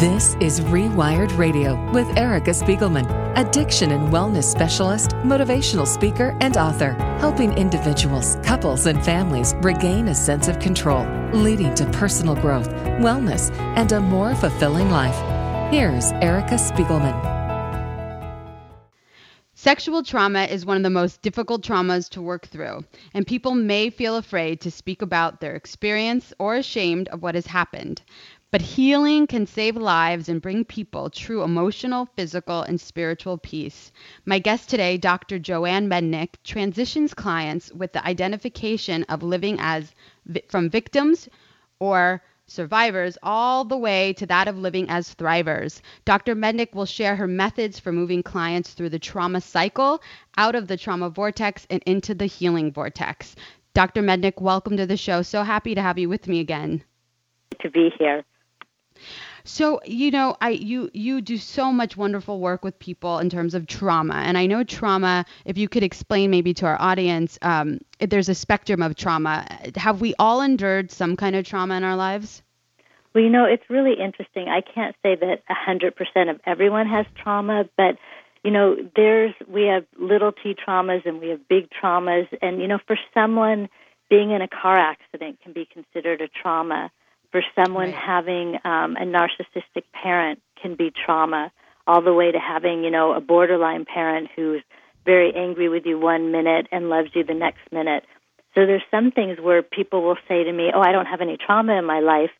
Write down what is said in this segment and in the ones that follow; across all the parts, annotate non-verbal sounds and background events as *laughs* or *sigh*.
This is Rewired Radio with Erica Spiegelman, addiction and wellness specialist, motivational speaker, and author, helping individuals, couples, and families regain a sense of control, leading to personal growth, wellness, and a more fulfilling life. Here's Erica Spiegelman. Sexual trauma is one of the most difficult traumas to work through, and people may feel afraid to speak about their experience or ashamed of what has happened. But healing can save lives and bring people true emotional, physical, and spiritual peace. My guest today, Dr. Joanne Mednick, transitions clients with the identification of living as from victims or survivors all the way to that of living as thrivers. Dr. Mednick will share her methods for moving clients through the trauma cycle, out of the trauma vortex, and into the healing vortex. Dr. Mednick, welcome to the show. So happy to have you with me again. To be here. So, you know, I you you do so much wonderful work with people in terms of trauma, and I know trauma. If you could explain maybe to our audience, um, there's a spectrum of trauma. Have we all endured some kind of trauma in our lives? Well, you know, it's really interesting. I can't say that 100% of everyone has trauma, but you know, there's we have little t traumas and we have big traumas, and you know, for someone being in a car accident can be considered a trauma for someone right. having um, a narcissistic parent can be trauma, all the way to having, you know, a borderline parent who's very angry with you one minute and loves you the next minute. So there's some things where people will say to me, "Oh, I don't have any trauma in my life."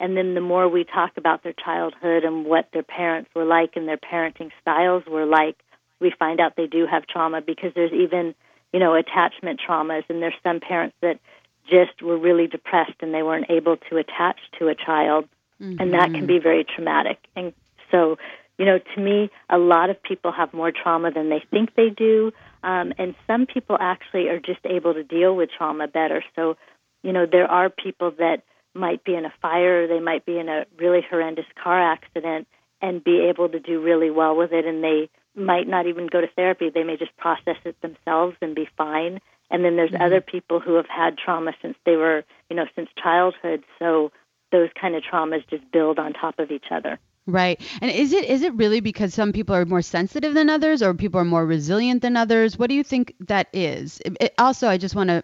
And then the more we talk about their childhood and what their parents were like and their parenting styles were like, we find out they do have trauma because there's even, you know, attachment traumas and there's some parents that just were really depressed and they weren't able to attach to a child. Mm-hmm. And that can mm-hmm. be very traumatic. And so, you know, to me, a lot of people have more trauma than they think they do. Um, and some people actually are just able to deal with trauma better. So, you know, there are people that might be in a fire, they might be in a really horrendous car accident and be able to do really well with it. And they might not even go to therapy. They may just process it themselves and be fine. And then there's mm-hmm. other people who have had trauma since they were, you know, since childhood. So those kind of traumas just build on top of each other. Right. And is it is it really because some people are more sensitive than others or people are more resilient than others? What do you think that is? It, it, also, I just want to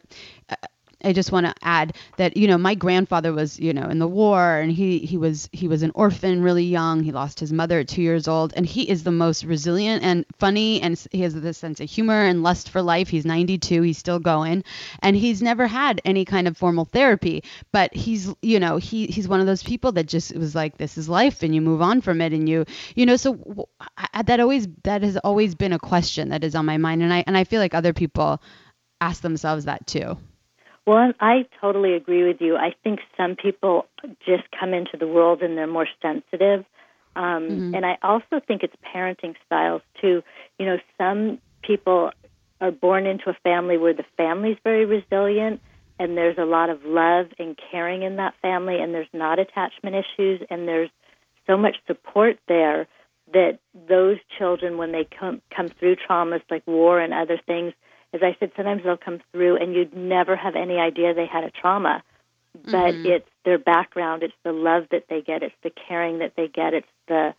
I just want to add that you know my grandfather was you know in the war and he he was he was an orphan really young. He lost his mother at two years old, and he is the most resilient and funny, and he has this sense of humor and lust for life. He's 92, he's still going, and he's never had any kind of formal therapy. But he's you know he he's one of those people that just was like this is life, and you move on from it, and you you know so that always that has always been a question that is on my mind, and I and I feel like other people ask themselves that too. Well, I totally agree with you. I think some people just come into the world and they're more sensitive. Um, mm-hmm. And I also think it's parenting styles too. You know, some people are born into a family where the family's very resilient and there's a lot of love and caring in that family and there's not attachment issues and there's so much support there that those children when they come come through traumas like war and other things as I said, sometimes they'll come through and you'd never have any idea they had a trauma. But mm-hmm. it's their background, it's the love that they get, it's the caring that they get, it's the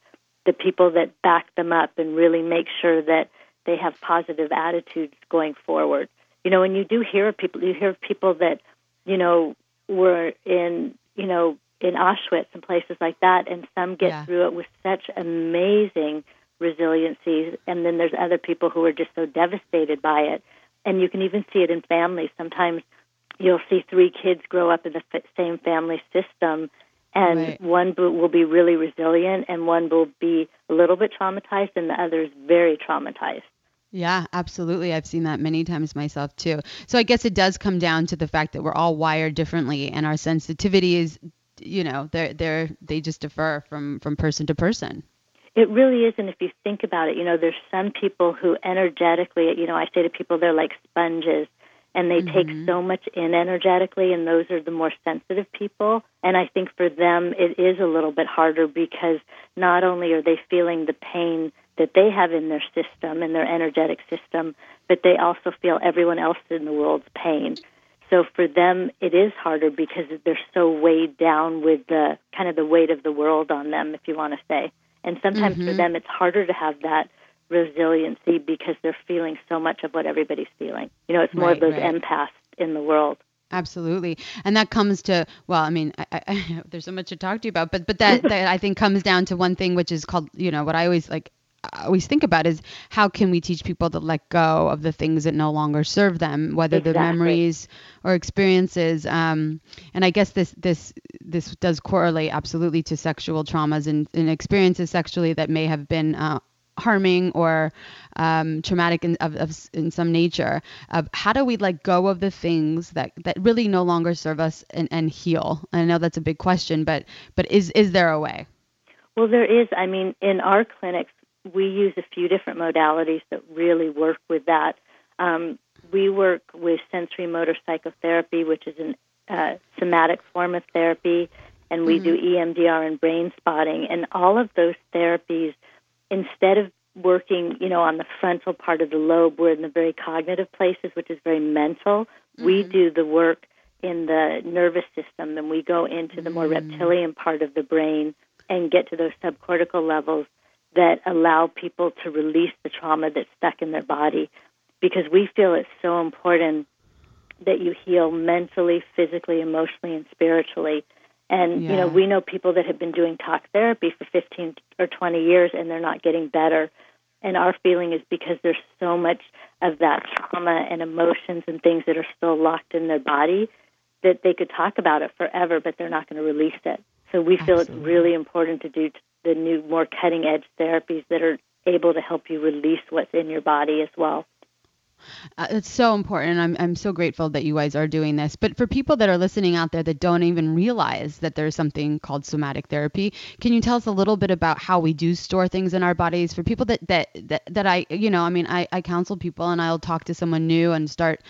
the people that back them up and really make sure that they have positive attitudes going forward. You know, when you do hear of people, you hear of people that, you know, were in, you know, in Auschwitz and places like that, and some get yeah. through it with such amazing resiliency, and then there's other people who are just so devastated by it and you can even see it in families. Sometimes you'll see three kids grow up in the same family system, and right. one will be really resilient, and one will be a little bit traumatized, and the other is very traumatized. Yeah, absolutely. I've seen that many times myself too. So I guess it does come down to the fact that we're all wired differently, and our sensitivity is, you know, they're they're they just differ from from person to person. It really is, and if you think about it, you know, there's some people who energetically, you know, I say to people they're like sponges and they mm-hmm. take so much in energetically, and those are the more sensitive people. And I think for them, it is a little bit harder because not only are they feeling the pain that they have in their system, in their energetic system, but they also feel everyone else in the world's pain. So for them, it is harder because they're so weighed down with the kind of the weight of the world on them, if you want to say. And sometimes mm-hmm. for them, it's harder to have that resiliency because they're feeling so much of what everybody's feeling. You know, it's more right, of those right. empaths in the world. Absolutely, and that comes to well, I mean, *laughs* I, I, there's so much to talk to you about, but but that that I think comes down to one thing, which is called you know what I always like always think about is how can we teach people to let go of the things that no longer serve them, whether exactly. they're memories or experiences. Um, and I guess this this this does correlate absolutely to sexual traumas and, and experiences sexually that may have been uh, harming or um, traumatic in, of, of, in some nature of how do we let go of the things that, that really no longer serve us and, and heal and i know that's a big question but but is is there a way well there is i mean in our clinics we use a few different modalities that really work with that um, we work with sensorimotor psychotherapy which is a uh, somatic form of therapy and we mm-hmm. do emdr and brain spotting and all of those therapies instead of working, you know, on the frontal part of the lobe, we're in the very cognitive places, which is very mental. Mm-hmm. We do the work in the nervous system, and we go into the more mm-hmm. reptilian part of the brain and get to those subcortical levels that allow people to release the trauma that's stuck in their body. Because we feel it's so important that you heal mentally, physically, emotionally, and spiritually and yeah. you know, we know people that have been doing talk therapy for 15 or 20 years and they're not getting better. And our feeling is because there's so much of that trauma and emotions and things that are still locked in their body that they could talk about it forever, but they're not going to release it. So we feel Absolutely. it's really important to do the new, more cutting edge therapies that are able to help you release what's in your body as well. Uh, it's so important. I'm I'm so grateful that you guys are doing this. But for people that are listening out there that don't even realize that there's something called somatic therapy, can you tell us a little bit about how we do store things in our bodies? For people that that that, that I you know, I mean, I I counsel people and I'll talk to someone new and start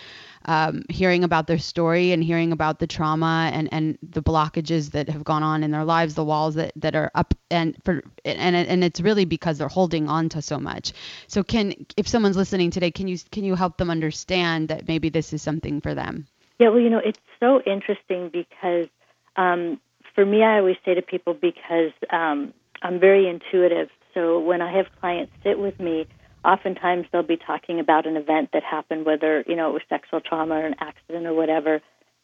um, hearing about their story and hearing about the trauma and, and the blockages that have gone on in their lives, the walls that, that are up and for and and it's really because they're holding on to so much. So can if someone's listening today, can you can you help them understand that maybe this is something for them? Yeah, well, you know, it's so interesting because um, for me, I always say to people because um, I'm very intuitive. So when I have clients sit with me, oftentimes they'll be talking about an event that happened, whether you know it was sexual trauma or an accident or whatever,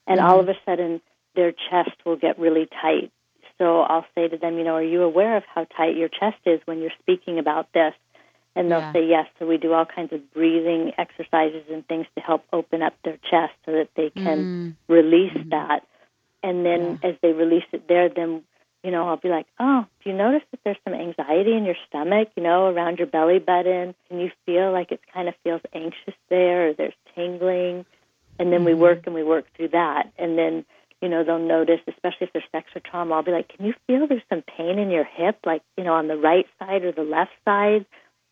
and mm-hmm. all of a sudden their chest will get really tight. So I'll say to them, you know, are you aware of how tight your chest is when you're speaking about this? And they'll yeah. say yes. So we do all kinds of breathing exercises and things to help open up their chest so that they can mm-hmm. release mm-hmm. that. And then yeah. as they release it there, then you know, I'll be like, oh, do you notice that there's some anxiety in your stomach, you know, around your belly button? Can you feel like it kind of feels anxious there or there's tingling? And then mm-hmm. we work and we work through that. And then, you know, they'll notice, especially if there's sexual trauma, I'll be like, can you feel there's some pain in your hip, like, you know, on the right side or the left side?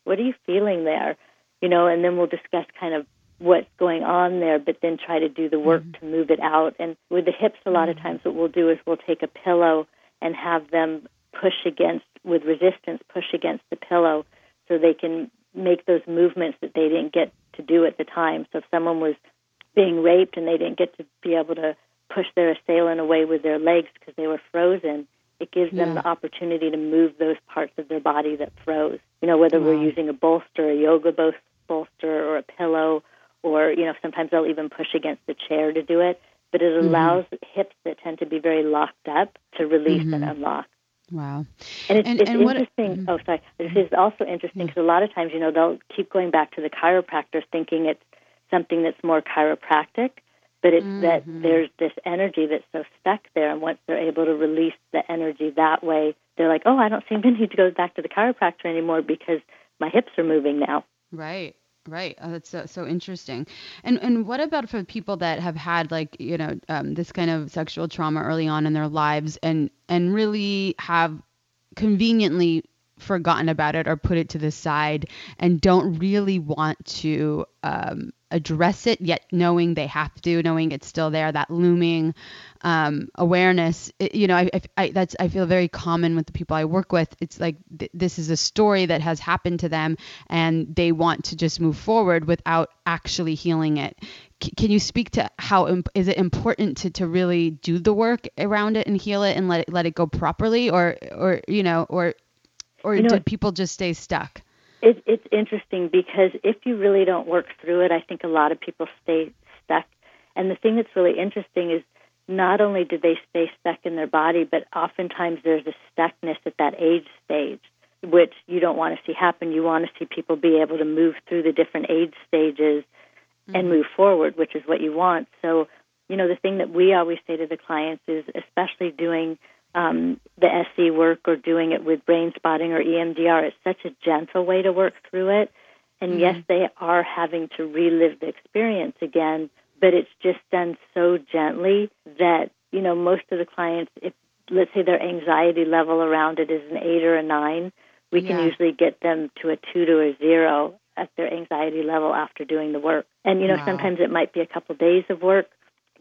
What are you feeling there? You know, and then we'll discuss kind of what's going on there, but then try to do the work mm-hmm. to move it out. And with the hips, a lot of mm-hmm. times what we'll do is we'll take a pillow and have them push against with resistance push against the pillow so they can make those movements that they didn't get to do at the time so if someone was being raped and they didn't get to be able to push their assailant away with their legs because they were frozen it gives yeah. them the opportunity to move those parts of their body that froze you know whether wow. we're using a bolster a yoga bolster or a pillow or you know sometimes they'll even push against the chair to do it but it mm-hmm. allows mm-hmm. hips that tend to be very locked up to release mm-hmm. and unlock. Wow. And it's, and, it's and interesting. What, mm-hmm. oh, sorry. This is also interesting because a lot of times, you know, they'll keep going back to the chiropractor thinking it's something that's more chiropractic, but it's mm-hmm. that there's this energy that's so stuck there. And once they're able to release the energy that way, they're like, oh, I don't seem to need to go back to the chiropractor anymore because my hips are moving now. Right. Right. Oh, that's so, so interesting. And and what about for people that have had like you know um, this kind of sexual trauma early on in their lives and and really have conveniently forgotten about it or put it to the side and don't really want to um, address it yet knowing they have to knowing it's still there that looming um, awareness it, you know I, I, I, that's i feel very common with the people i work with. It's like th- this is a story that has happened to them and they want to just move forward without actually healing it. C- can you speak to how imp- is it important to, to really do the work around it and heal it and let it let it go properly? Or or you know or or you know, did people just stay stuck it, it's interesting because if you really don't work through it, I think a lot of people stay stuck. And the thing that's really interesting is not only do they stay stuck in their body, but oftentimes there's a stuckness at that age stage, which you don't want to see happen. You want to see people be able to move through the different age stages mm-hmm. and move forward, which is what you want. So, you know, the thing that we always say to the clients is, especially doing um, the SC work or doing it with brain spotting or EMDR. It's such a gentle way to work through it. And mm-hmm. yes, they are having to relive the experience again, but it's just done so gently that, you know, most of the clients, if let's say their anxiety level around it is an eight or a nine, we can usually get them to a two to a zero at their anxiety level after doing the work. And, you know, wow. sometimes it might be a couple of days of work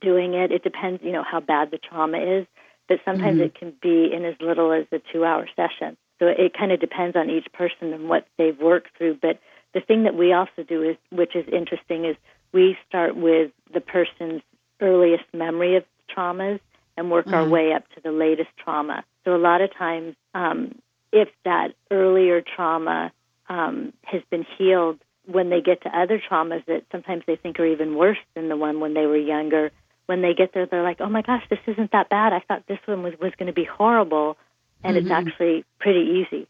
doing it. It depends, you know, how bad the trauma is but sometimes mm-hmm. it can be in as little as a two hour session. So it kind of depends on each person and what they've worked through. But the thing that we also do is, which is interesting, is we start with the person's earliest memory of traumas and work mm-hmm. our way up to the latest trauma. So a lot of times, um, if that earlier trauma um, has been healed, when they get to other traumas that sometimes they think are even worse than the one when they were younger, when they get there, they're like, "Oh my gosh, this isn't that bad. I thought this one was was going to be horrible, and mm-hmm. it's actually pretty easy."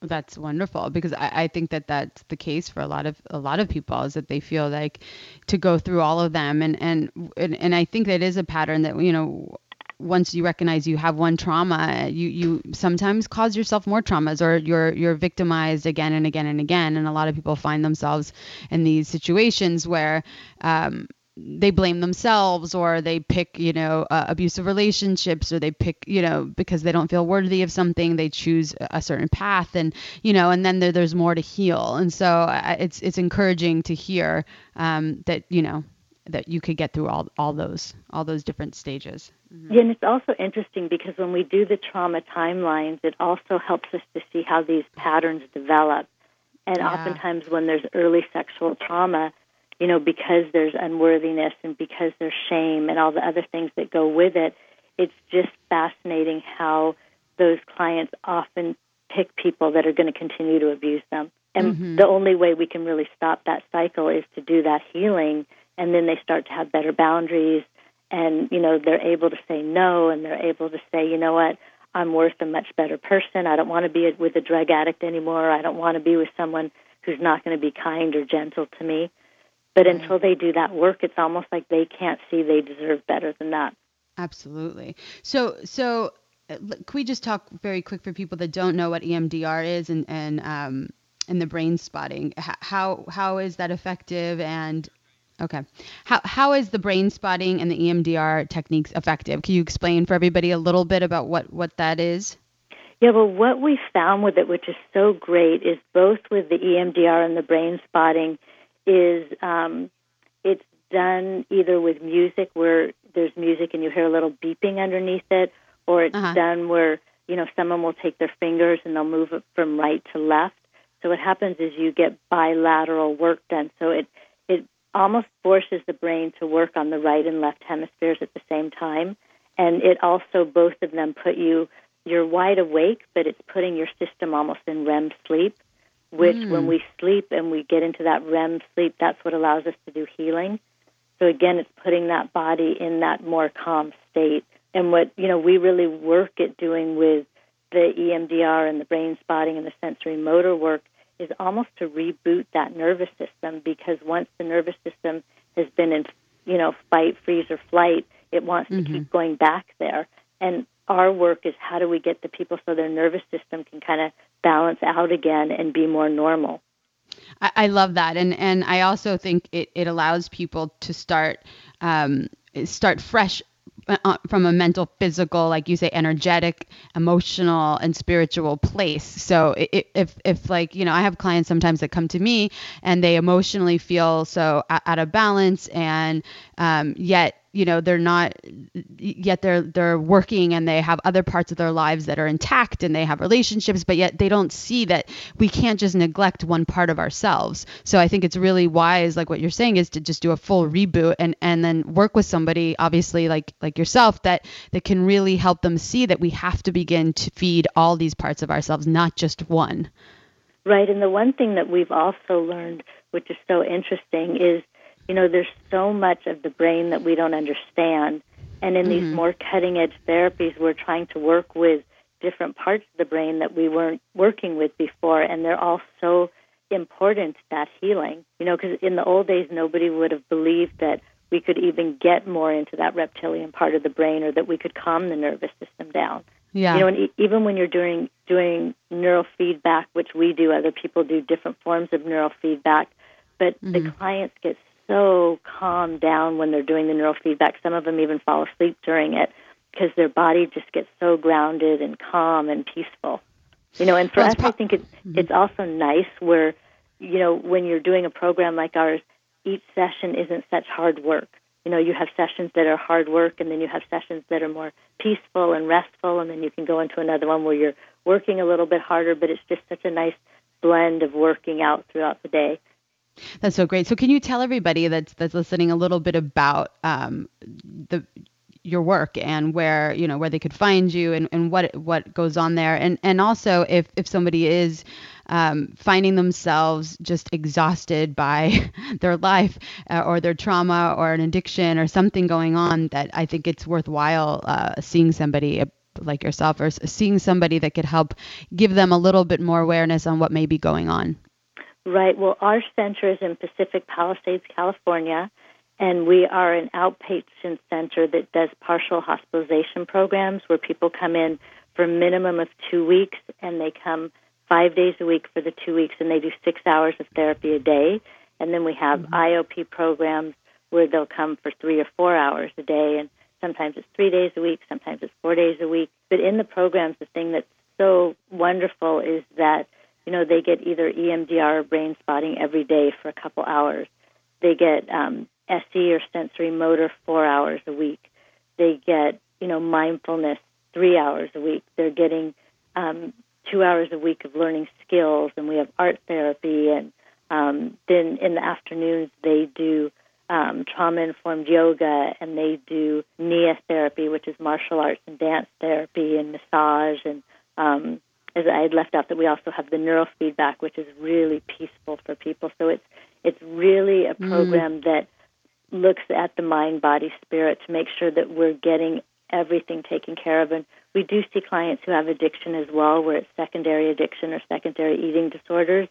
That's wonderful because I, I think that that's the case for a lot of a lot of people is that they feel like to go through all of them and and and, and I think that is a pattern that you know once you recognize you have one trauma, you you sometimes cause yourself more traumas or you're you're victimized again and again and again. And a lot of people find themselves in these situations where um, they blame themselves or they pick you know uh, abusive relationships or they pick you know because they don't feel worthy of something they choose a certain path and you know and then there, there's more to heal and so uh, it's it's encouraging to hear um, that you know that you could get through all all those all those different stages mm-hmm. yeah and it's also interesting because when we do the trauma timelines it also helps us to see how these patterns develop and yeah. oftentimes when there's early sexual trauma you know, because there's unworthiness and because there's shame and all the other things that go with it, it's just fascinating how those clients often pick people that are going to continue to abuse them. And mm-hmm. the only way we can really stop that cycle is to do that healing and then they start to have better boundaries and you know they're able to say no and they're able to say you know what i'm worth a much better person i don't want to be with a drug addict anymore i don't want to be with someone who's not going to be kind or gentle to me but until they do that work, it's almost like they can't see they deserve better than that. Absolutely. So, so uh, can we just talk very quick for people that don't know what EMDR is and and um and the brain spotting? How how is that effective? And okay, how how is the brain spotting and the EMDR techniques effective? Can you explain for everybody a little bit about what what that is? Yeah, well, what we found with it, which is so great, is both with the EMDR and the brain spotting is um, it's done either with music where there's music and you hear a little beeping underneath it, or it's uh-huh. done where you know someone will take their fingers and they'll move it from right to left. So what happens is you get bilateral work done. So it it almost forces the brain to work on the right and left hemispheres at the same time, and it also both of them put you you're wide awake, but it's putting your system almost in REM sleep which mm. when we sleep and we get into that REM sleep, that's what allows us to do healing. So again, it's putting that body in that more calm state. And what, you know, we really work at doing with the EMDR and the brain spotting and the sensory motor work is almost to reboot that nervous system because once the nervous system has been in, you know, fight, freeze, or flight, it wants mm-hmm. to keep mm-hmm. going back there. And our work is how do we get the people so their nervous system can kind of balance out again and be more normal. I, love that, and and I also think it, it allows people to start um, start fresh uh, from a mental, physical, like you say, energetic, emotional, and spiritual place. So if if like you know, I have clients sometimes that come to me and they emotionally feel so out of balance, and um, yet you know they're not yet they're they're working and they have other parts of their lives that are intact and they have relationships but yet they don't see that we can't just neglect one part of ourselves. So i think it's really wise like what you're saying is to just do a full reboot and and then work with somebody obviously like like yourself that that can really help them see that we have to begin to feed all these parts of ourselves not just one. Right and the one thing that we've also learned which is so interesting is you know, there's so much of the brain that we don't understand. And in mm-hmm. these more cutting edge therapies, we're trying to work with different parts of the brain that we weren't working with before. And they're all so important to that healing. You know, because in the old days, nobody would have believed that we could even get more into that reptilian part of the brain or that we could calm the nervous system down. Yeah. You know, and even when you're doing doing neurofeedback, which we do, other people do different forms of neurofeedback, but mm-hmm. the clients get so calmed down when they're doing the neurofeedback. Some of them even fall asleep during it because their body just gets so grounded and calm and peaceful. You know, and for well, us, pro- I think it's mm-hmm. it's also nice where, you know, when you're doing a program like ours, each session isn't such hard work. You know, you have sessions that are hard work, and then you have sessions that are more peaceful and restful, and then you can go into another one where you're working a little bit harder, but it's just such a nice blend of working out throughout the day. That's so great. So can you tell everybody that's that's listening a little bit about um, the your work and where you know where they could find you and, and what what goes on there and and also if if somebody is um, finding themselves just exhausted by *laughs* their life uh, or their trauma or an addiction or something going on that I think it's worthwhile uh, seeing somebody like yourself or seeing somebody that could help give them a little bit more awareness on what may be going on. Right. Well, our center is in Pacific Palisades, California, and we are an outpatient center that does partial hospitalization programs where people come in for a minimum of two weeks and they come five days a week for the two weeks and they do six hours of therapy a day. And then we have mm-hmm. IOP programs where they'll come for three or four hours a day and sometimes it's three days a week, sometimes it's four days a week. But in the programs, the thing that's so wonderful is that you know, they get either EMDR or brain spotting every day for a couple hours. They get um, SE or sensory motor four hours a week. They get, you know, mindfulness three hours a week. They're getting um, two hours a week of learning skills, and we have art therapy. And um, then in the afternoons, they do um, trauma informed yoga, and they do NIA therapy, which is martial arts and dance therapy, and massage, and um, as I had left out that we also have the neurofeedback, which is really peaceful for people. So it's it's really a mm. program mm. that looks at the mind, body, spirit to make sure that we're getting everything taken care of. And we do see clients who have addiction as well, where it's secondary addiction or secondary eating disorders.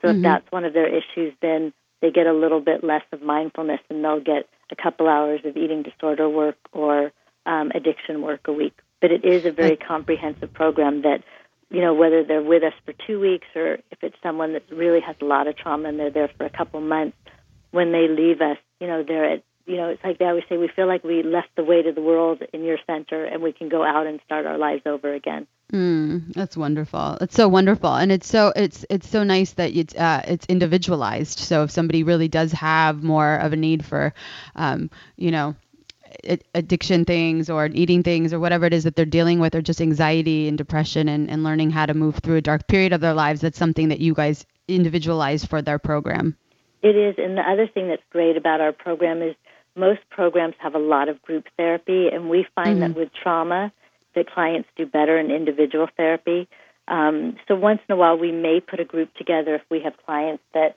So mm-hmm. if that's one of their issues, then they get a little bit less of mindfulness and they'll get a couple hours of eating disorder work or um, addiction work a week. But it is a very comprehensive program that you know, whether they're with us for two weeks or if it's someone that really has a lot of trauma and they're there for a couple months, when they leave us, you know, they're at, you know, it's like they always say, we feel like we left the weight of the world in your center and we can go out and start our lives over again. Mm, that's wonderful. It's so wonderful, and it's so it's it's so nice that it's uh, it's individualized. So if somebody really does have more of a need for, um, you know, addiction things or eating things or whatever it is that they're dealing with or just anxiety and depression and, and learning how to move through a dark period of their lives that's something that you guys individualize for their program. It is. And the other thing that's great about our program is most programs have a lot of group therapy and we find mm-hmm. that with trauma that clients do better in individual therapy. Um, so once in a while we may put a group together if we have clients that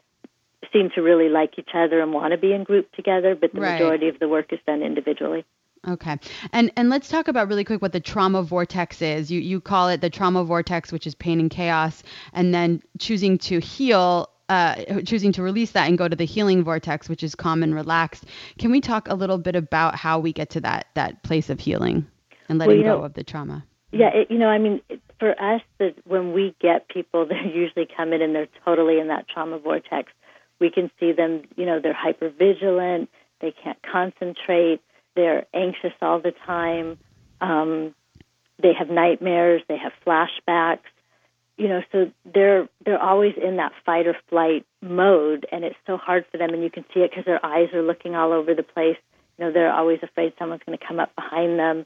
seem to really like each other and want to be in group together, but the right. majority of the work is done individually. Okay. And and let's talk about really quick what the trauma vortex is. You you call it the trauma vortex, which is pain and chaos, and then choosing to heal uh, choosing to release that and go to the healing vortex, which is calm and relaxed. Can we talk a little bit about how we get to that that place of healing and letting well, go know, of the trauma? Yeah, it, you know, I mean, for us, that when we get people, *laughs* they usually come in and they're totally in that trauma vortex we can see them, you know, they're hyper vigilant, they can't concentrate, they're anxious all the time. Um, they have nightmares. They have flashbacks. You know, so they're they're always in that fight or flight mode, and it's so hard for them. And you can see it because their eyes are looking all over the place. You know, they're always afraid someone's going to come up behind them.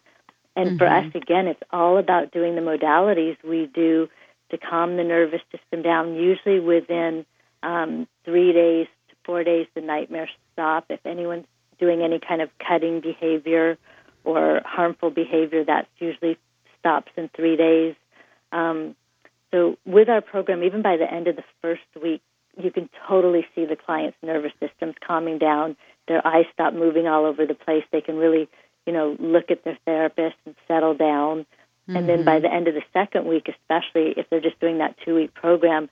And mm-hmm. for us, again, it's all about doing the modalities we do to calm the nervous system down. Usually within um, three days to four days, the nightmares stop. If anyone's doing any kind of cutting behavior or harmful behavior, that usually stops in three days. Um, so with our program, even by the end of the first week, you can totally see the client's nervous systems calming down. Their eyes stop moving all over the place. They can really, you know, look at their therapist and settle down. Mm-hmm. And then by mm-hmm. the end of the second week, especially if they're just doing that two week program,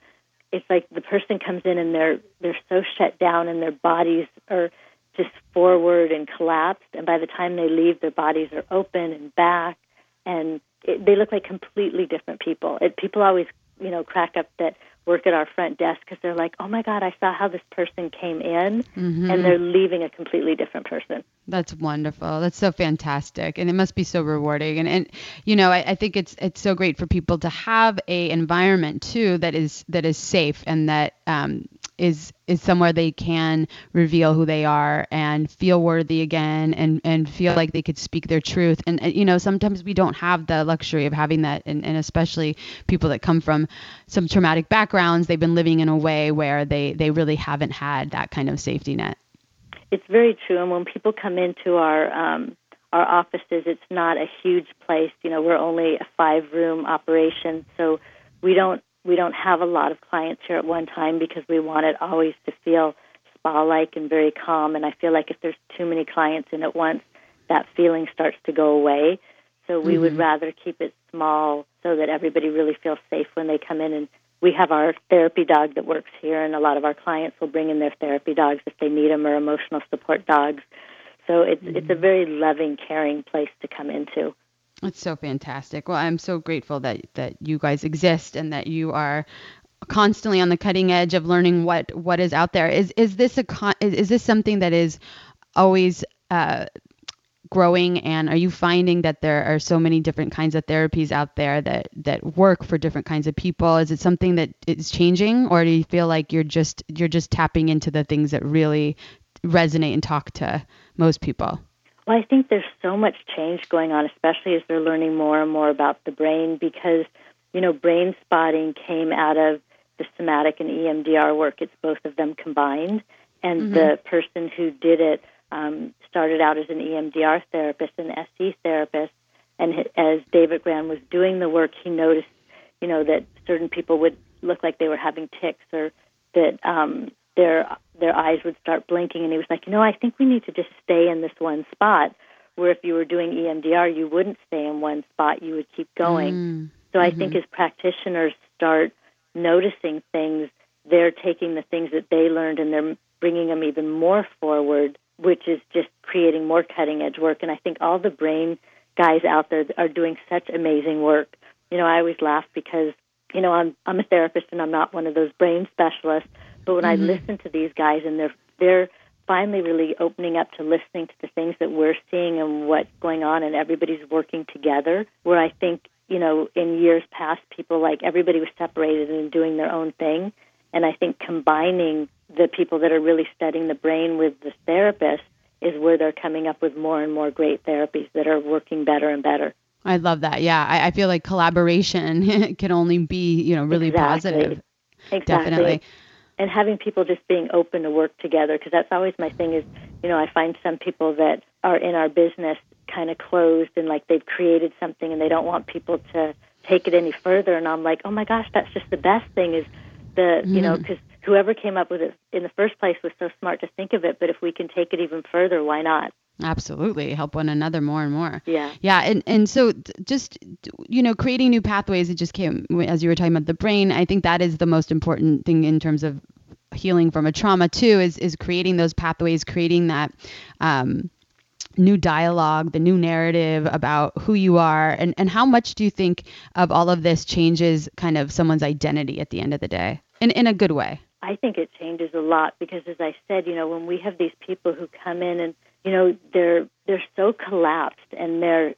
it's like the person comes in and they're they're so shut down and their bodies are just forward and collapsed. And by the time they leave, their bodies are open and back, and it, they look like completely different people. It, people always, you know, crack up that work at our front desk because they're like, "Oh my God, I saw how this person came in, mm-hmm. and they're leaving a completely different person." That's wonderful. That's so fantastic, and it must be so rewarding. And and you know, I, I think it's it's so great for people to have a environment too that is that is safe and that um, is is somewhere they can reveal who they are and feel worthy again and and feel like they could speak their truth. And, and you know sometimes we don't have the luxury of having that and, and especially people that come from some traumatic backgrounds they've been living in a way where they they really haven't had that kind of safety net. It's very true and when people come into our um our offices it's not a huge place. You know we're only a five room operation so we don't we don't have a lot of clients here at one time because we want it always to feel spa like and very calm. And I feel like if there's too many clients in at once, that feeling starts to go away. So we mm-hmm. would rather keep it small so that everybody really feels safe when they come in. And we have our therapy dog that works here, and a lot of our clients will bring in their therapy dogs if they need them or emotional support dogs. So it's mm-hmm. it's a very loving, caring place to come into. It's so fantastic. Well, I'm so grateful that that you guys exist and that you are constantly on the cutting edge of learning what what is out there. Is is this a con- is, is this something that is always uh, growing and are you finding that there are so many different kinds of therapies out there that that work for different kinds of people is it something that is changing or do you feel like you're just you're just tapping into the things that really resonate and talk to most people well, I think there's so much change going on, especially as they're learning more and more about the brain because, you know, brain spotting came out of the somatic and EMDR work. It's both of them combined. And mm-hmm. the person who did it um, started out as an EMDR therapist, an SE therapist. And as David Grand was doing the work, he noticed, you know, that certain people would look like they were having tics or that um, their their eyes would start blinking and he was like you know i think we need to just stay in this one spot where if you were doing emdr you wouldn't stay in one spot you would keep going mm. so i mm-hmm. think as practitioners start noticing things they're taking the things that they learned and they're bringing them even more forward which is just creating more cutting edge work and i think all the brain guys out there are doing such amazing work you know i always laugh because you know i'm i'm a therapist and i'm not one of those brain specialists but when mm-hmm. I listen to these guys and they're they're finally really opening up to listening to the things that we're seeing and what's going on and everybody's working together where I think, you know, in years past people like everybody was separated and doing their own thing. And I think combining the people that are really studying the brain with the therapist is where they're coming up with more and more great therapies that are working better and better. I love that. Yeah, I, I feel like collaboration *laughs* can only be, you know, really exactly. positive. Exactly. Definitely and having people just being open to work together because that's always my thing is you know i find some people that are in our business kind of closed and like they've created something and they don't want people to take it any further and i'm like oh my gosh that's just the best thing is the mm-hmm. you know because whoever came up with it in the first place was so smart to think of it but if we can take it even further why not Absolutely, help one another more and more. Yeah, yeah, and and so just you know, creating new pathways. It just came as you were talking about the brain. I think that is the most important thing in terms of healing from a trauma too. Is is creating those pathways, creating that. Um, new dialogue, the new narrative about who you are, and, and how much do you think of all of this changes kind of someone's identity at the end of the day, in in a good way? I think it changes a lot because, as I said, you know, when we have these people who come in and you know, they're they're so collapsed and they're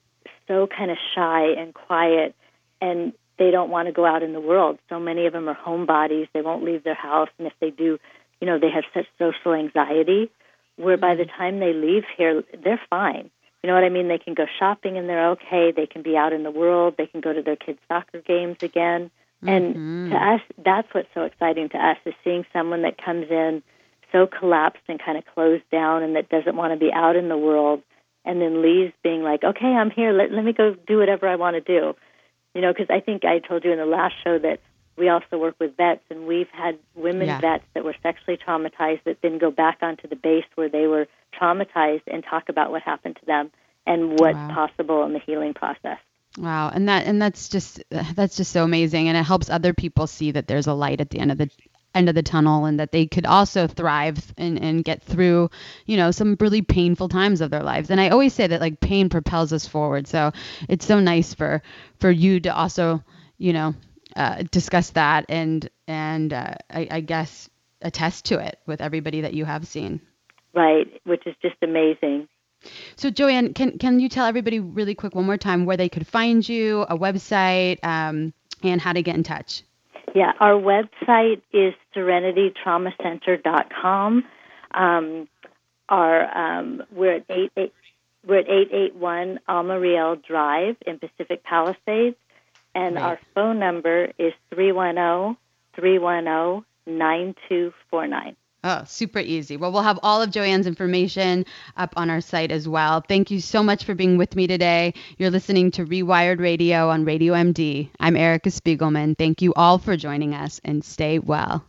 so kind of shy and quiet and they don't want to go out in the world. So many of them are homebodies. They won't leave their house and if they do, you know, they have such social anxiety where by the time they leave here, they're fine. You know what I mean? They can go shopping and they're okay. They can be out in the world. They can go to their kids' soccer games again. And Mhm. to us, that's what's so exciting to us is seeing someone that comes in so collapsed and kind of closed down and that doesn't want to be out in the world and then leaves being like, okay, I'm here. Let, let me go do whatever I want to do. You know, because I think I told you in the last show that we also work with vets and we've had women Yeah. vets that were sexually traumatized that then go back onto the base where they were traumatized and talk about what happened to them and what's Wow. possible in the healing process. Wow, and that and that's just that's just so amazing, and it helps other people see that there's a light at the end of the end of the tunnel, and that they could also thrive and and get through, you know, some really painful times of their lives. And I always say that like pain propels us forward. So it's so nice for for you to also, you know, uh, discuss that and and uh, I, I guess attest to it with everybody that you have seen. Right, which is just amazing. So Joanne, can can you tell everybody really quick one more time where they could find you, a website, um, and how to get in touch? Yeah, our website is serenitytraumacenter.com. Um, our um, we're at eight, eight we're at eight eight one Alma Real Drive in Pacific Palisades, and Right. our phone number is 310-310-9249. Oh, super easy. Well, we'll have all of Joanne's information up on our site as well. Thank you so much for being with me today. You're listening to Rewired Radio on Radio MD. I'm Erica Spiegelman. Thank you all for joining us and stay well.